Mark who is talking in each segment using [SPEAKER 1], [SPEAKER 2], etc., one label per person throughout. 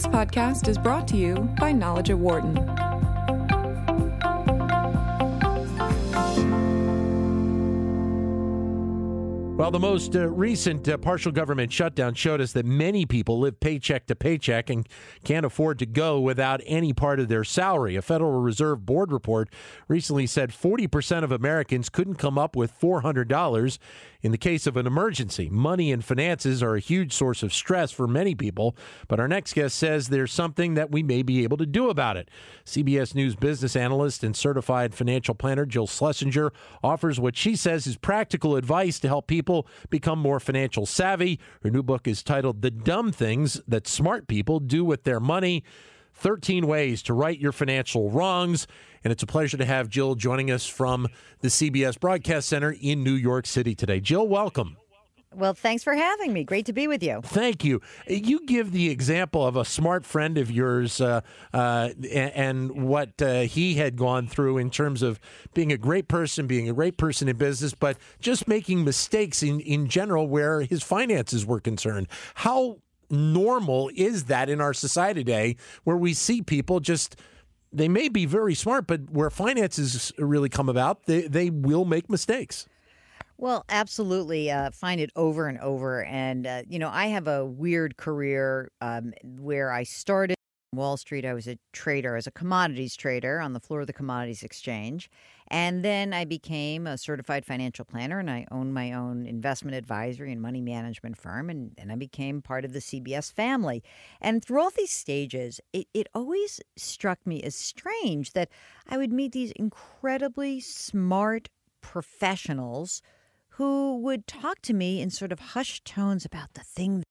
[SPEAKER 1] This podcast is brought to you by Knowledge at Wharton.
[SPEAKER 2] Well, the most uh, recent uh, partial government shutdown showed us that many people live paycheck to paycheck and can't afford to go without any part of their salary. A Federal Reserve Board report recently said 40% of Americans couldn't come up with $400 in the case of an emergency. Money and finances are a huge source of stress for many people, but our next guest says there's something that we may be able to do about it. CBS News business analyst and certified financial planner Jill Schlesinger offers what she says is practical advice to help people become more financial savvy. Her new book is titled The Dumb Things That Smart People Do with Their Money. 13 ways to right your financial wrongs. And it's a pleasure to have Jill joining us from the CBS Broadcast Center in New York City today. Jill, welcome.
[SPEAKER 3] Well, thanks for having me. Great to be with you.
[SPEAKER 2] Thank you. You give the example of a smart friend of yours uh, uh, and what uh, he had gone through in terms of being a great person, being a great person in business, but just making mistakes in, in general where his finances were concerned. How normal is that in our society today where we see people just they may be very smart but where finances really come about they, they will make mistakes
[SPEAKER 3] well, absolutely. Uh, find it over and over. And, uh, you know, I have a weird career um, where I started Wall Street. I was a trader, as a commodities trader on the floor of the Commodities Exchange. And then I became a certified financial planner and I own my own investment advisory and money management firm. And then I became part of the CBS family. And through all these stages, it, it always struck me as strange that I would meet these incredibly smart professionals who would talk to me in sort of hushed tones about the thing.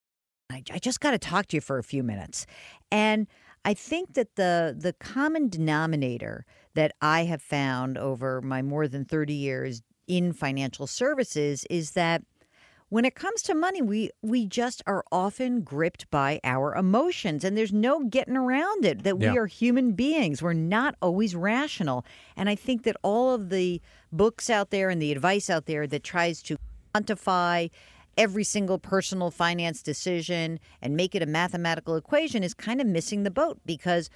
[SPEAKER 3] I, I just got to talk to you for a few minutes. And I think that the the common denominator that I have found over my more than 30 years in financial services is that when it comes to money, we we just are often gripped by our emotions and there's no getting around it that
[SPEAKER 2] Yeah.
[SPEAKER 3] we are human beings. We're not always rational. And I think that all of the books out there and the advice out there that tries to quantify every single personal finance decision and make it a mathematical equation is kind of missing the boat because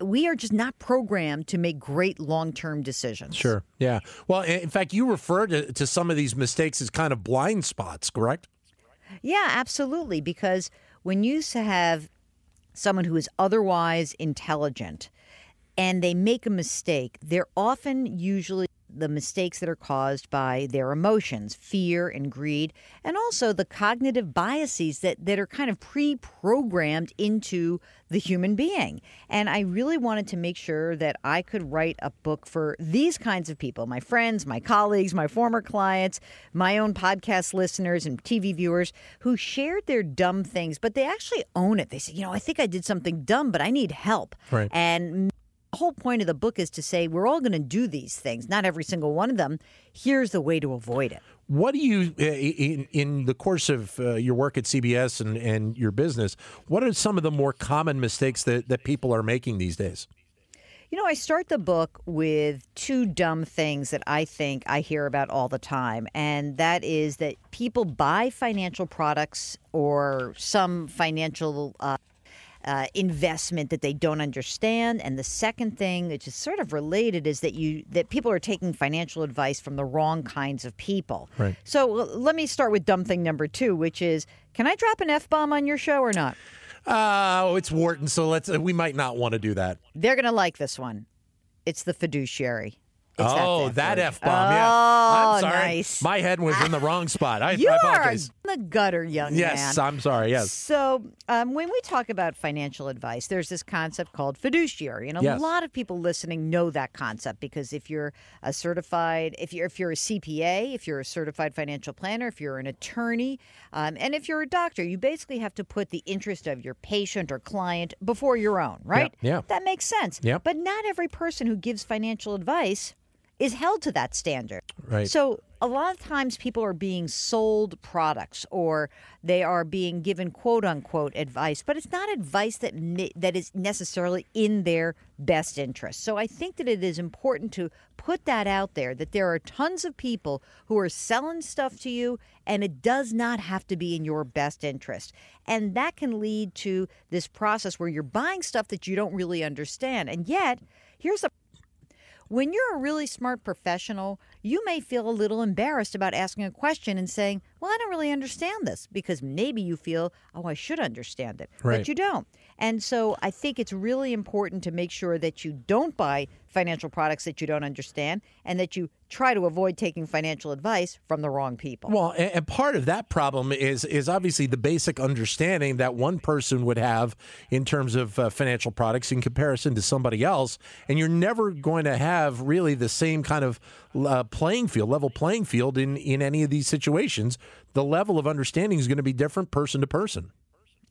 [SPEAKER 3] we are just not programmed to make great long-term decisions.
[SPEAKER 2] sure yeah well in fact you refer to, to some of these mistakes as kind of blind spots correct
[SPEAKER 3] Yeah, absolutely. Because when you have someone who is otherwise intelligent and they make a mistake, they're often usually the mistakes that are caused by their emotions, fear and greed, and also the cognitive biases that, that are kind of pre programmed into the human being. And I really wanted to make sure that I could write a book for these kinds of people my friends, my colleagues, my former clients, my own podcast listeners, and TV viewers who shared their dumb things, but they actually own it. They say, you know, I think I did something dumb, but I need help.
[SPEAKER 2] Right.
[SPEAKER 3] And whole point of the book is to say we're all going to do these things, not every single one of them. Here's the way to avoid it.
[SPEAKER 2] What do you, uh, in, in the course of uh, your work at CBS and, and your business, what are some of the more common mistakes that, that people are making these days?
[SPEAKER 3] You know, I start the book with two dumb things that I think I hear about all the time. And that is that people buy financial products or some financial uh, uh, investment that they don't understand. And the second thing, which is sort of related, is that you that people are taking financial advice from the wrong kinds of people.
[SPEAKER 2] Right.
[SPEAKER 3] So l- let me start with dumb thing number two, which is, can I drop an f bomb on your show or not?
[SPEAKER 2] Oh, it's Wharton, so let's. Uh, we might not want to do that.
[SPEAKER 3] They're going to like this one. It's the fiduciary. It's
[SPEAKER 2] oh, that f bomb. yeah,
[SPEAKER 3] Oh,
[SPEAKER 2] I'm sorry.
[SPEAKER 3] nice.
[SPEAKER 2] My head was in the wrong spot. I,
[SPEAKER 3] You
[SPEAKER 2] I
[SPEAKER 3] are in the gutter, young
[SPEAKER 2] Yes,
[SPEAKER 3] man.
[SPEAKER 2] I'm sorry. Yes.
[SPEAKER 3] So, um, when we talk about financial advice, there's this concept called fiduciary, and a
[SPEAKER 2] Yes.
[SPEAKER 3] lot of people listening know that concept because if you're a certified, if you're if you're a CPA, if you're a certified financial planner, if you're an attorney, um, and if you're a doctor, you basically have to put the interest of your patient or client before your own, right?
[SPEAKER 2] yeah.
[SPEAKER 3] That makes sense.
[SPEAKER 2] Yep.
[SPEAKER 3] But not every person who gives financial advice is held to that standard.
[SPEAKER 2] Right.
[SPEAKER 3] So a lot of times people are being sold products or they are being given quote unquote advice, but it's not advice that that is necessarily in their best interest. So I think that it is important to put that out there that there are tons of people who are selling stuff to you and it does not have to be in your best interest. And that can lead to this process where you're buying stuff that you don't really understand. And yet, here's the when you're a really smart professional, you may feel a little embarrassed about asking a question and saying, Well, I don't really understand this because maybe you feel, Oh, I should understand it,
[SPEAKER 2] right.
[SPEAKER 3] but you don't. And so I think it's really important to make sure that you don't buy financial products that you don't understand and that you try to avoid taking financial advice from the wrong people.
[SPEAKER 2] Well, and part of that problem is is obviously the basic understanding that one person would have in terms of uh, financial products in comparison to somebody else, and you're never going to have really the same kind of uh, playing field, level playing field in in any of these situations. The level of understanding is going to be different person to person.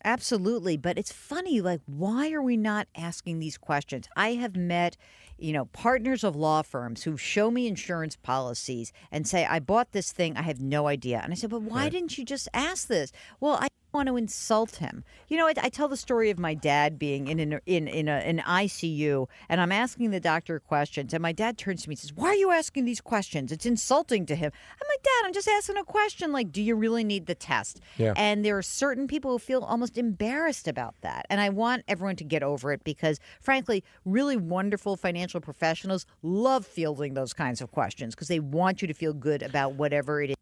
[SPEAKER 3] Absolutely. But it's funny, like, why are we not asking these questions? I have met, you know, partners of law firms who show me insurance policies and say, I bought this thing, I have no idea. And I said, but why right. didn't you just ask this? Well, I want to insult him. You know, I, I, tell the story of my dad being in an in in a, an ICU, and I'm asking the doctor questions, and my dad turns to me and says, "Why are you asking these questions? It's insulting to him." I'm like, "Dad, I'm just asking a question. Like, do you really need the test?"
[SPEAKER 2] Yeah.
[SPEAKER 3] And there are certain people who feel almost embarrassed about that, and I want everyone to get over it because, frankly, really wonderful financial professionals love fielding those kinds of questions because they want you to feel good about whatever it is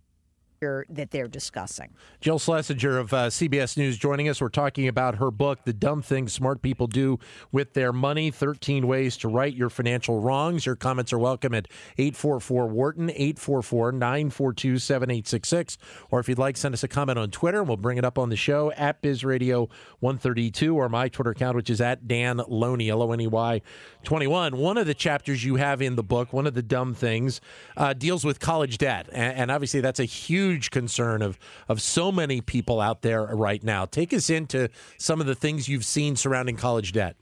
[SPEAKER 3] that they're discussing.
[SPEAKER 2] Jill Schlesinger of uh, CBS News joining us. We're talking about her book, The Dumb Things Smart People Do with Their Money 13 Ways to Right Your Financial Wrongs. Your comments are welcome at 844 Wharton, 844 942 7866. Or if you'd like, send us a comment on Twitter and we'll bring it up on the show at Biz Radio 132 or my Twitter account, which is at Dan Loney, L O N E Y 21. One of the chapters you have in the book, one of the dumb things, uh, deals with college debt. And, and obviously, that's a huge huge concern of of so many people out there right now. Take us into some of the things you've seen surrounding college debt.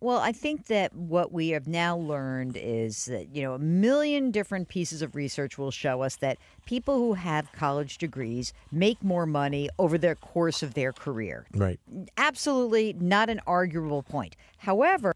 [SPEAKER 3] Well, I think that what we have now learned is that, you know, a million different pieces of research will show us that people who have college degrees make more money over the course of their career.
[SPEAKER 2] Right.
[SPEAKER 3] Absolutely not an arguable point. However,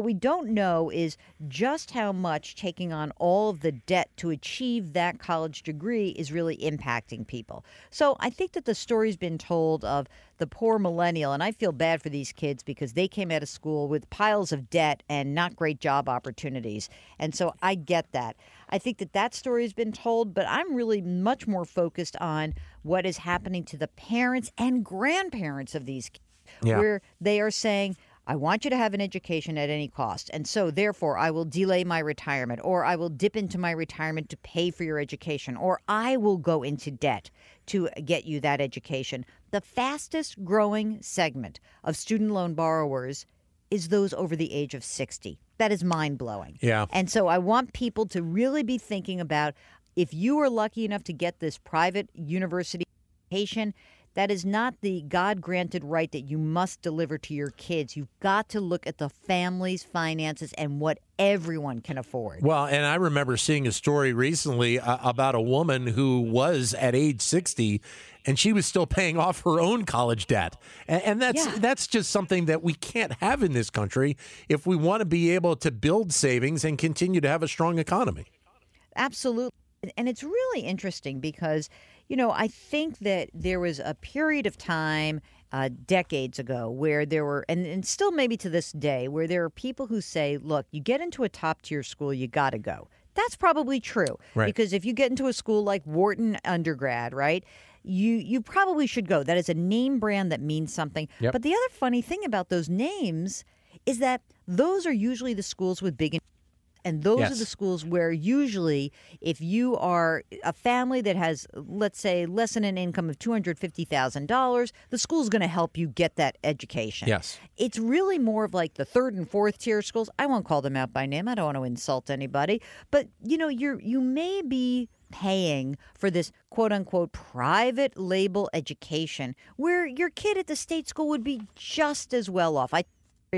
[SPEAKER 3] what we don't know is just how much taking on all of the debt to achieve that college degree is really impacting people. So I think that the story's been told of the poor millennial, and I feel bad for these kids because they came out of school with piles of debt and not great job opportunities. And so I get that. I think that that story has been told, but I'm really much more focused on what is happening to the parents and grandparents of these kids,
[SPEAKER 2] yeah.
[SPEAKER 3] where they are saying, I want you to have an education at any cost. And so, therefore, I will delay my retirement, or I will dip into my retirement to pay for your education, or I will go into debt to get you that education. The fastest growing segment of student loan borrowers is those over the age of 60. That is mind blowing.
[SPEAKER 2] Yeah.
[SPEAKER 3] And so, I want people to really be thinking about if you are lucky enough to get this private university education that is not the God granted right that you must deliver to your kids. You've got to look at the family's finances and what everyone can afford.
[SPEAKER 2] Well, and I remember seeing a story recently uh, about a woman who was at age 60 and she was still paying off her own college debt. And, and that's yeah. that's just something that we can't have in this country if we want to be able to build savings and continue to have a strong economy.
[SPEAKER 3] Absolutely. And it's really interesting because you know, I think that there was a period of time uh, decades ago where there were, and, and still maybe to this day, where there are people who say, look, you get into a top tier school, you got to go. That's probably true.
[SPEAKER 2] Right.
[SPEAKER 3] Because if you get into a school like Wharton undergrad, right, you you probably should go. That is a name brand that means something.
[SPEAKER 2] Yep.
[SPEAKER 3] But the other funny thing about those names is that those are usually the schools with big and those
[SPEAKER 2] yes.
[SPEAKER 3] are the schools where usually, if you are a family that has, let's say, less than an income of $250,000, the school's going to help you get that education.
[SPEAKER 2] Yes.
[SPEAKER 3] It's really more of like the third and fourth tier schools. I won't call them out by name. I don't want to insult anybody. But, you know, you're, you may be paying for this quote unquote private label education where your kid at the state school would be just as well off. I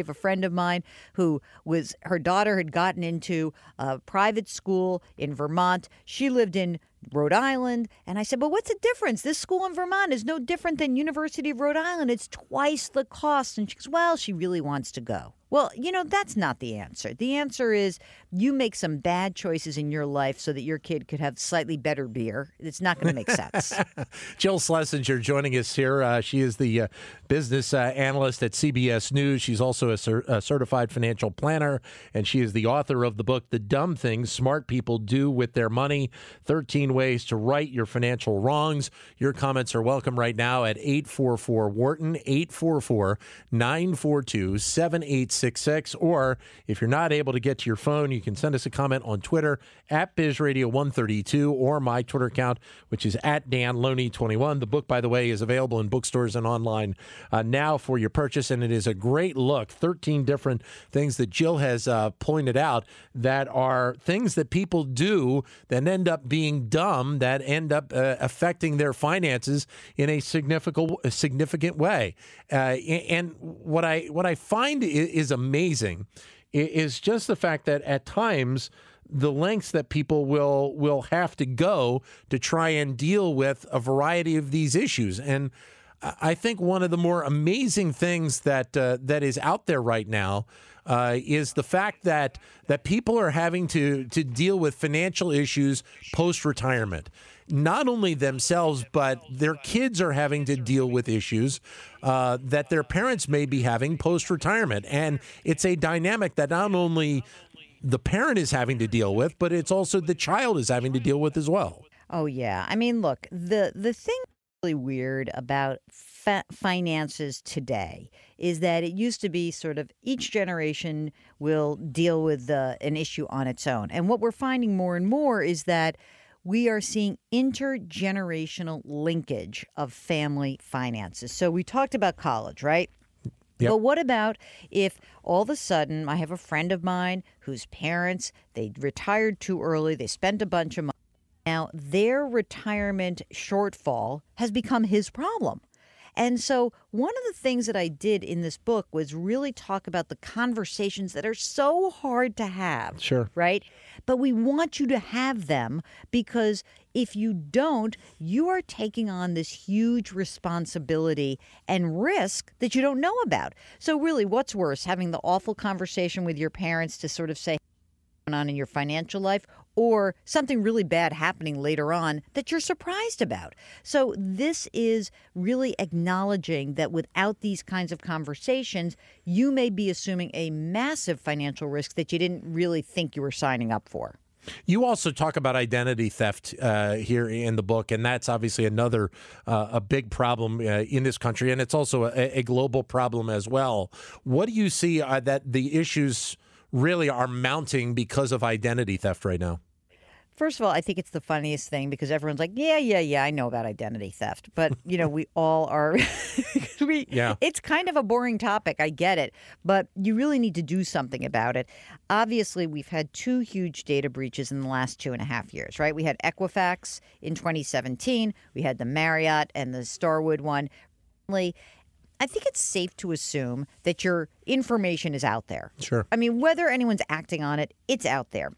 [SPEAKER 3] of a friend of mine who was her daughter had gotten into a private school in Vermont. She lived in Rhode Island. And I said, But what's the difference? This school in Vermont is no different than University of Rhode Island. It's twice the cost. And she goes, Well, she really wants to go. Well, you know, that's not the answer. The answer is you make some bad choices in your life so that your kid could have slightly better beer. It's not going to make sense.
[SPEAKER 2] Jill Schlesinger joining us here. Uh, she is the uh, business uh, analyst at CBS News. She's also a, cer- a, certified financial planner, and she is the author of the book, The Dumb Things Smart People Do with Their Money 13 Ways to Right Your Financial Wrongs. Your comments are welcome right now at 844 Wharton, 844 942 7866. Or if you're not able to get to your phone, you can send us a comment on Twitter at BizRadio132 or my Twitter account, which is at Dan Loney21. The book, by the way, is available in bookstores and online uh, now for your purchase, and it is a great look. 13 different things that Jill has uh, pointed out that are things that people do that end up being dumb, that end up uh, affecting their finances in a significant significant way. Uh, and what I what I find is amazing. Is just the fact that at times the lengths that people will will have to go to try and deal with a variety of these issues. And I think one of the more amazing things that uh, that is out there right now uh, is the fact that that people are having to to deal with financial issues post retirement. Not only themselves, but their kids are having to deal with issues uh, that their parents may be having post retirement, and it's a dynamic that not only the parent is having to deal with, but it's also the child is having to deal with as well.
[SPEAKER 3] Oh yeah, I mean, look the the thing really weird about fa- finances today is that it used to be sort of each generation will deal with the, an issue on its own. And what we're finding more and more is that we are seeing intergenerational linkage of family finances. So we talked about college, right? Yep. But what about if all of a sudden I have a friend of mine whose parents they retired too early, they spent a bunch of money now, their retirement shortfall has become his problem. And so, one of the things that I did in this book was really talk about the conversations that are so hard to have.
[SPEAKER 2] Sure.
[SPEAKER 3] Right? But we want you to have them because if you don't, you are taking on this huge responsibility and risk that you don't know about. So, really, what's worse, having the awful conversation with your parents to sort of say, going on in your financial life or something really bad happening later on that you're surprised about. So, this is really acknowledging that without these kinds of conversations, you may be assuming a massive financial risk that you didn't really think you were signing up for.
[SPEAKER 2] You also talk about identity theft uh, here in the book, and that's obviously another uh, a big problem uh, in this country, and it's also a, a, global problem as well. What do you see uh, that the issues? Really are mounting because of identity theft right now?
[SPEAKER 3] First of all, I think it's the funniest thing because everyone's like, "Yeah, yeah, yeah, I know about identity theft," but you know, we all are. we, yeah, it's kind of a boring topic. I get it, but you really need to do something about it. Obviously, we've had two huge data breaches in the last two and a half years. Right? We had Equifax in 2017. We had the Marriott and the Starwood one. I think it's safe to assume that your information is out there.
[SPEAKER 2] Sure.
[SPEAKER 3] I mean, whether anyone's acting on it, it's out there.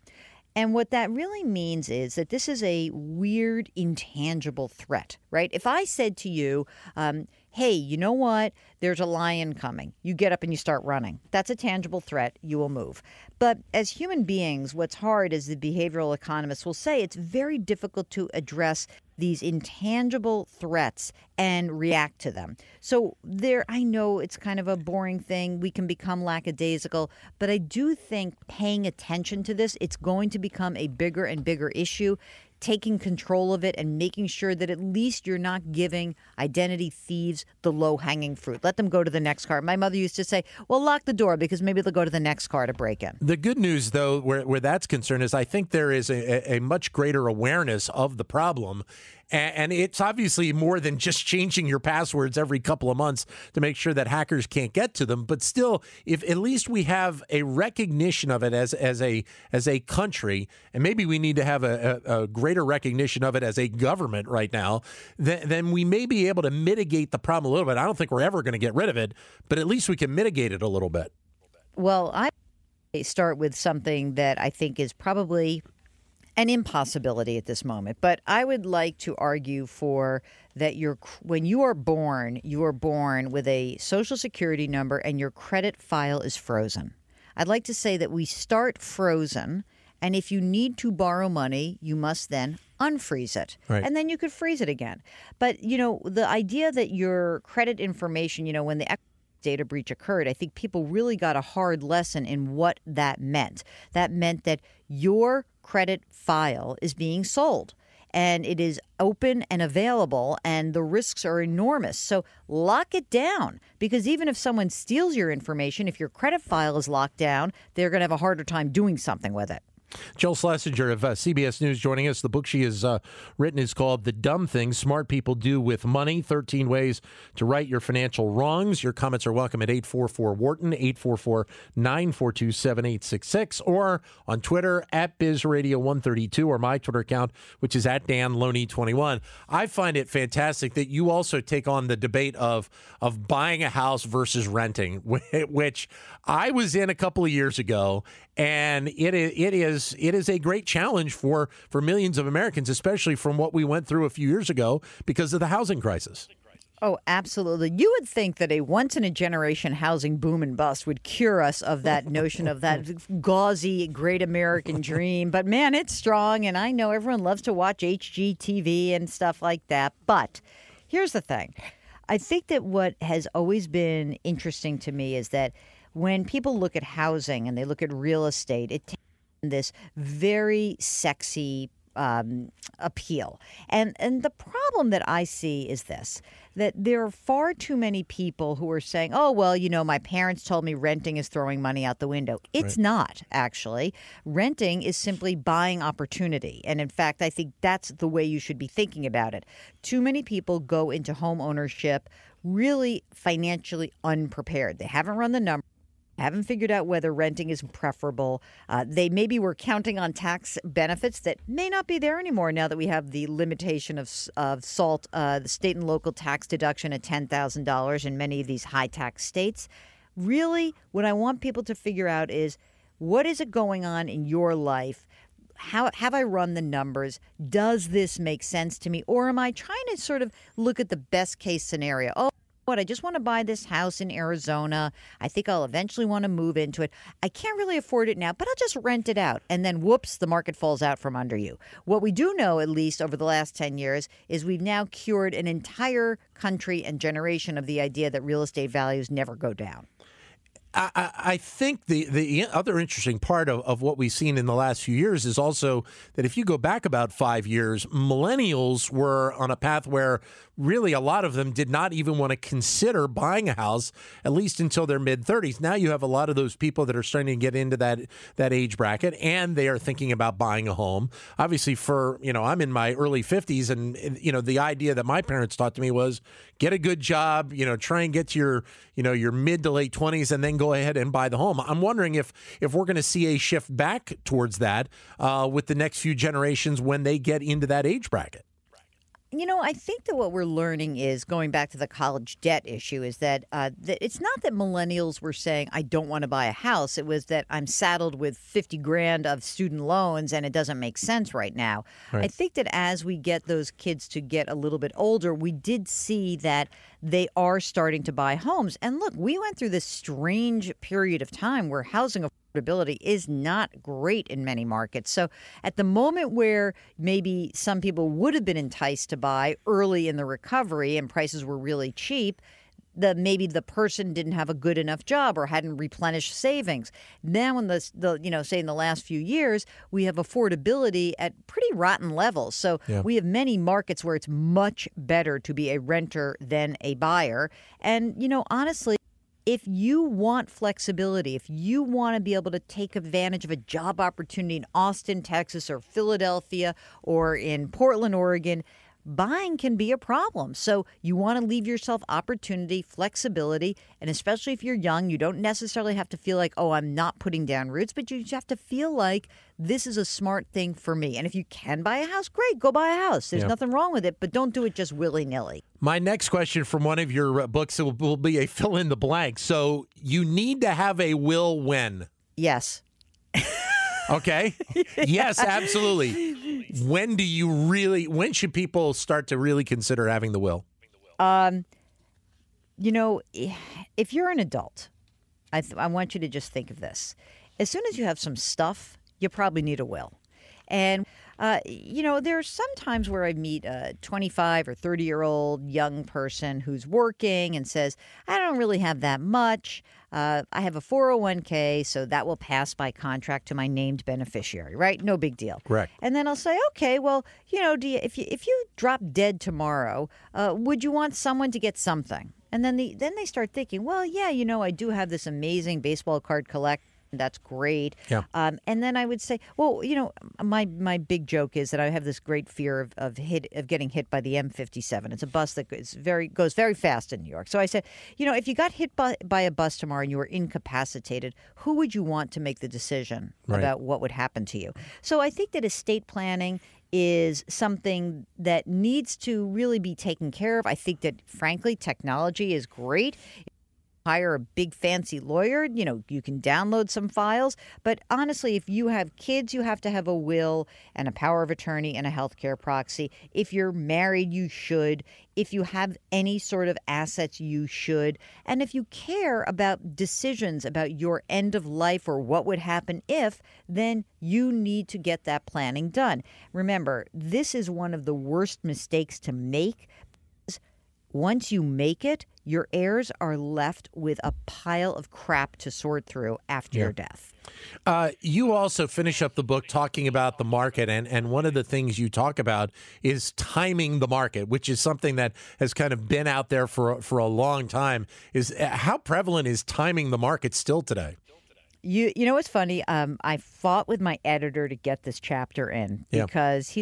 [SPEAKER 3] And what that really means is that this is a weird, intangible threat, right? If I said to you, um, hey, you know what? There's a lion coming. You get up and you start running. That's a tangible threat. You will move. But as human beings, what's hard, as the behavioral economists will say, it's very difficult to address these intangible threats and react to them. So there I know it's kind of a boring thing. We can become lackadaisical, but I do think paying attention to this, it's going to become a bigger and bigger issue taking control of it and making sure that at least you're not giving identity thieves the low hanging fruit. Let them go to the next car. My mother used to say, well, lock the door because maybe they'll go to the next car to break in.
[SPEAKER 2] The good news, though, where, where that's concerned, is I think there is a, a much greater awareness of the problem and it's obviously more than just changing your passwords every couple of months to make sure that hackers can't get to them. But still, if at least we have a recognition of it as as a as a country, and maybe we need to have a, a, a greater recognition of it as a government right now, then, then we may be able to mitigate the problem a little bit. I don't think we're ever going to get rid of it, but at least we can mitigate it a little bit.
[SPEAKER 3] Well, I start with something that I think is probably an impossibility at this moment, but I would like to argue for that you're when you are born, you are born with a social security number and your credit file is frozen. I'd like to say that we start frozen and if you need to borrow money, you must then unfreeze it.
[SPEAKER 2] Right.
[SPEAKER 3] And then you could freeze it again. But, you know, the idea that your credit information, you know, when the data breach occurred, I think people really got a hard lesson in what that meant. That meant that your credit file is being sold and it is open and available and the risks are enormous. So lock it down because even if someone steals your information, if your credit file is locked down, they're going to have a harder time doing something with it.
[SPEAKER 2] Jill Schlesinger of uh, CBS News joining us. The book she has uh, written is called The Dumb Things Smart People Do with Money 13 Ways to Right Your Financial Wrongs. Your comments are welcome at 844 Wharton, 844 942 7866, or on Twitter at BizRadio132 or my Twitter account, which is at Dan 21 I find it fantastic that you also take on the debate of, of buying a house versus renting, which I was in a couple of years ago, and it it is it is a great challenge for for millions of Americans, especially from what we went through a few years ago because of the housing crisis.
[SPEAKER 3] Oh, absolutely. You would think that a once in a generation housing boom and bust would cure us of that notion of that gauzy great American dream. But man, it's strong. And I know everyone loves to watch HGTV and stuff like that. But here's the thing I think that what has always been interesting to me is that when people look at housing and they look at real estate, it takes this very sexy um, appeal. And and the problem that I see is this that there are far too many people who are saying, "Oh, well, you know, my parents told me renting is throwing money out the window." It's right. not actually. Renting is simply buying opportunity. And in fact, I think that's the way you should be thinking about it. Too many people go into home ownership really financially unprepared. They haven't run the numbers haven't figured out whether renting is preferable. Uh, they maybe were counting on tax benefits that may not be there anymore now that we have the limitation of, of SALT, uh, the state and local tax deduction at $10,000 in many of these high tax states. Really, what I want people to figure out is what is it going on in your life? How have I run the numbers? Does this make sense to me? Or am I trying to sort of look at the best case scenario? Oh, what I just want to buy this house in Arizona. I think I'll eventually want to move into it. I can't really afford it now, but I'll just rent it out. And then whoops, the market falls out from under you. What we do know, at least over the last 10 years, is we've now cured an entire country and generation of the idea that real estate values never go down.
[SPEAKER 2] I, I, think the, the other interesting part of, of what we've seen in the last few years is also that if you go back about five years, millennials were on a path where really a lot of them did not even want to consider buying a house, at least until their mid 30s. Now you have a lot of those people that are starting to get into that that age bracket and they are thinking about buying a home. Obviously, for, you know, I'm in my early 50s, and, you know, the idea that my parents taught to me was get a good job, you know, try and get to your, you know, your mid to late 20s and then go ahead and buy the home. I'm wondering if, if we're going to see a shift back towards that uh, with the next few generations when they get into that age bracket.
[SPEAKER 3] You know, I think that what we're learning is going back to the college debt issue is that, uh, that it's not that millennials were saying, I don't want to buy a house. It was that I'm saddled with 50 grand of student loans and it doesn't make sense right now. Right. I think that as we get those kids to get a little bit older, we did see that they are starting to buy homes. And look, we went through this strange period of time where housing affordability is not great in many markets. So at the moment where maybe some people would have been enticed to buy early in the recovery and prices were really cheap, the maybe the person didn't have a good enough job or hadn't replenished savings. Now in the the you know say in the last few years we have affordability at pretty rotten levels. So yeah. we have many markets where it's much better to be a renter than a buyer. And you know honestly if you want flexibility, if you want to be able to take advantage of a job opportunity in Austin, Texas, or Philadelphia, or in Portland, Oregon, buying can be a problem. So you want to leave yourself opportunity, flexibility, and especially if you're young, you don't necessarily have to feel like, oh, I'm not putting down roots, but you just have to feel like this is a smart thing for me. And if you can buy a house, great, go buy a house. There's
[SPEAKER 2] Yeah.
[SPEAKER 3] nothing wrong with it, but don't do it just willy nilly.
[SPEAKER 2] My next question from one of your uh, books will be a fill in the blank. So you need to have a will when.
[SPEAKER 3] Yes.
[SPEAKER 2] Okay. yes, absolutely. When do you really? When should people start to really consider having the will?
[SPEAKER 3] Um, you know, if you're an adult, I, th- I want you to just think of this. As soon as you have some stuff, you probably need a will. And, uh, you know, there are some times where I meet a 25 or 30 year old young person who's working and says, I don't really have that much. Uh, I have a 401k, so that will pass by contract to my named beneficiary, right? No big deal.
[SPEAKER 2] Correct.
[SPEAKER 3] And then I'll say, okay, well, you know, do you, if you if you drop dead tomorrow, uh, would you want someone to get something? And then the then they start thinking, well, yeah, you know, I do have this amazing baseball card collect. That's great.
[SPEAKER 2] Yeah.
[SPEAKER 3] Um, and then I would say, well, you know, my my big joke is that I have this great fear of, of hit of getting hit by the M57. It's a bus that goes very goes very fast in New York. So I said, you know, if you got hit by, by a bus tomorrow and you were incapacitated, who would you want to make the decision
[SPEAKER 2] Right.
[SPEAKER 3] about what would happen to you? So I think that estate planning is something that needs to really be taken care of. I think that frankly technology is great hire a big fancy lawyer. You know, you can download some files. But honestly, if you have kids, you have to have a will and a power of attorney and a healthcare proxy. If you're married, you should. If you have any sort of assets, you should. And if you care about decisions about your end of life or what would happen if, then you need to get that planning done. Remember, this is one of the worst mistakes to make once you make it, your heirs are left with a pile of crap to sort through after your death.
[SPEAKER 2] Uh, you also finish up the book talking about the market, and, and one of the things you talk about is timing the market, which is something that has kind of been out there for for a long time. Is uh, how prevalent is timing the market still today?
[SPEAKER 3] You you know what's funny? Um, I fought with my editor to get this chapter in
[SPEAKER 2] Yeah.
[SPEAKER 3] because he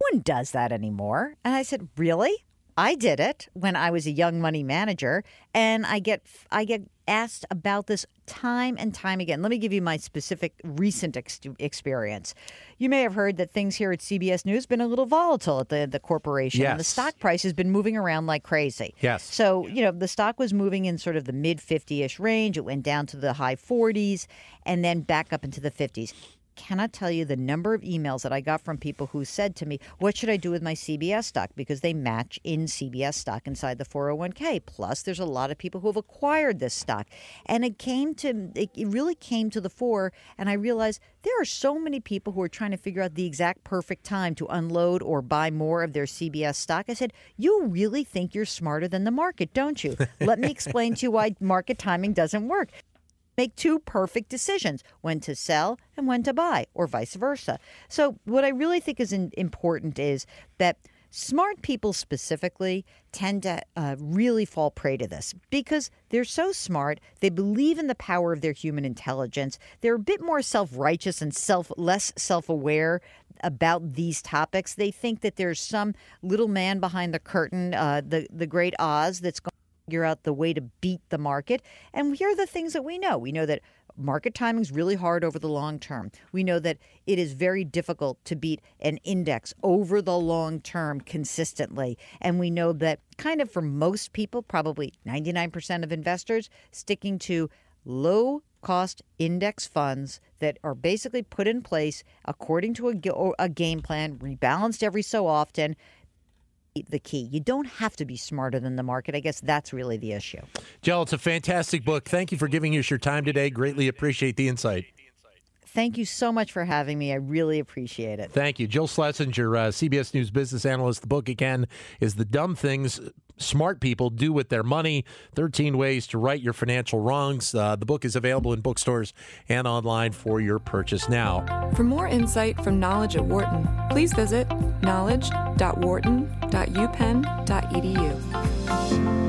[SPEAKER 3] no one does that anymore. And I said, Really? I did it when I was a young money manager, and I get I get asked about this time and time again. Let me give you my specific recent ex- experience. You may have heard that things here at CBS News been a little volatile at the the corporation, and the stock price has been moving around like crazy.
[SPEAKER 2] Yes.
[SPEAKER 3] So, you know, the stock was moving in sort of the mid 50 ish range. It went down to the high 40s and then back up into the 50s. Cannot tell you the number of emails that I got from people who said to me, What should I do with my CBS stock? Because they match in CBS stock inside the 401k. Plus, there's a lot of people who have acquired this stock. And it came to, it it really came to the fore. And I realized there are so many people who are trying to figure out the exact perfect time to unload or buy more of their CBS stock. I said, You really think you're smarter than the market, don't you? Let me explain to you why market timing doesn't work. Make two perfect decisions when to sell and when to buy, or vice versa. So, what I really think is important is that smart people specifically tend to uh, really fall prey to this because they're so smart. They believe in the power of their human intelligence. They're a bit more self-righteous and self less self-aware about these topics. They think that there's some little man behind the curtain, uh, the the great Oz, that's going figure out the way to beat the market. And here are the things that we know. We know that market timing is really hard over the long term. We know that it is very difficult to beat an index over the long term consistently. And we know that kind of for most people, probably 99% of investors, sticking to low cost index funds that are basically put in place according to a, a game plan, rebalanced every so often. The key. You don't have to be smarter than the market. I guess that's really the issue.
[SPEAKER 2] Jill, it's a fantastic book. Thank you for giving us your time today. Greatly appreciate the insight.
[SPEAKER 3] Thank you so much for having me. I really appreciate it.
[SPEAKER 2] Thank you. Jill Schlesinger, uh, CBS News business analyst. The book, again, is The Dumb Things Smart People Do With Their Money 13 Ways to Right Your Financial Wrongs. Uh, the book is available in bookstores and online for your purchase now.
[SPEAKER 1] For more insight from Knowledge at Wharton, please visit knowledge.wharton.upenn.edu.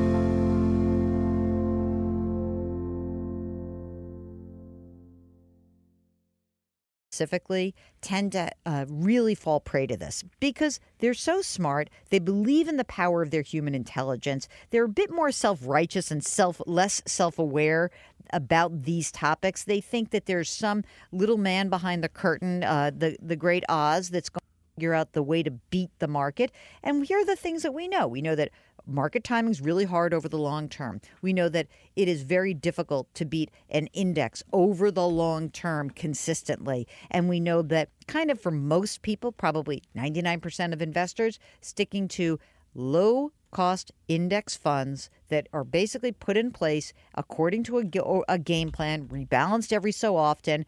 [SPEAKER 3] specifically tend to uh, really fall prey to this because they're so smart. They believe in the power of their human intelligence. They're a bit more self-righteous and self less self-aware about these topics. They think that there's some little man behind the curtain, uh, the the great Oz, that's going figure out the way to beat the market. And here are the things that we know. We know that market timing is really hard over the long term. We know that it is very difficult to beat an index over the long term consistently. And we know that, kind of for most people, probably 99% of investors, sticking to low cost index funds that are basically put in place according to a, a game plan, rebalanced every so often,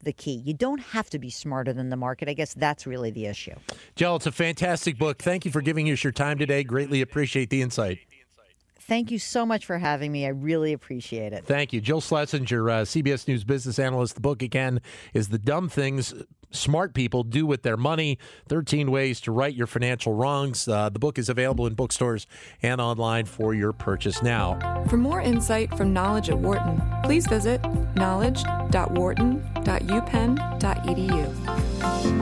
[SPEAKER 3] the key. You don't have to be smarter than the market. I guess that's really the issue.
[SPEAKER 2] Jill, it's a fantastic book. Thank you for giving us your time today. Greatly appreciate the insight.
[SPEAKER 3] Thank you so much for having me. I really appreciate it.
[SPEAKER 2] Thank you. Jill Schlesinger, uh, CBS News business analyst. The book, again, is The Dumb Things Smart People Do with Their Money 13 Ways to Right Your Financial Wrongs. Uh, the book is available in bookstores and online for your purchase now.
[SPEAKER 1] For more insight from Knowledge at Wharton, please visit knowledge.wharton.upenn.edu.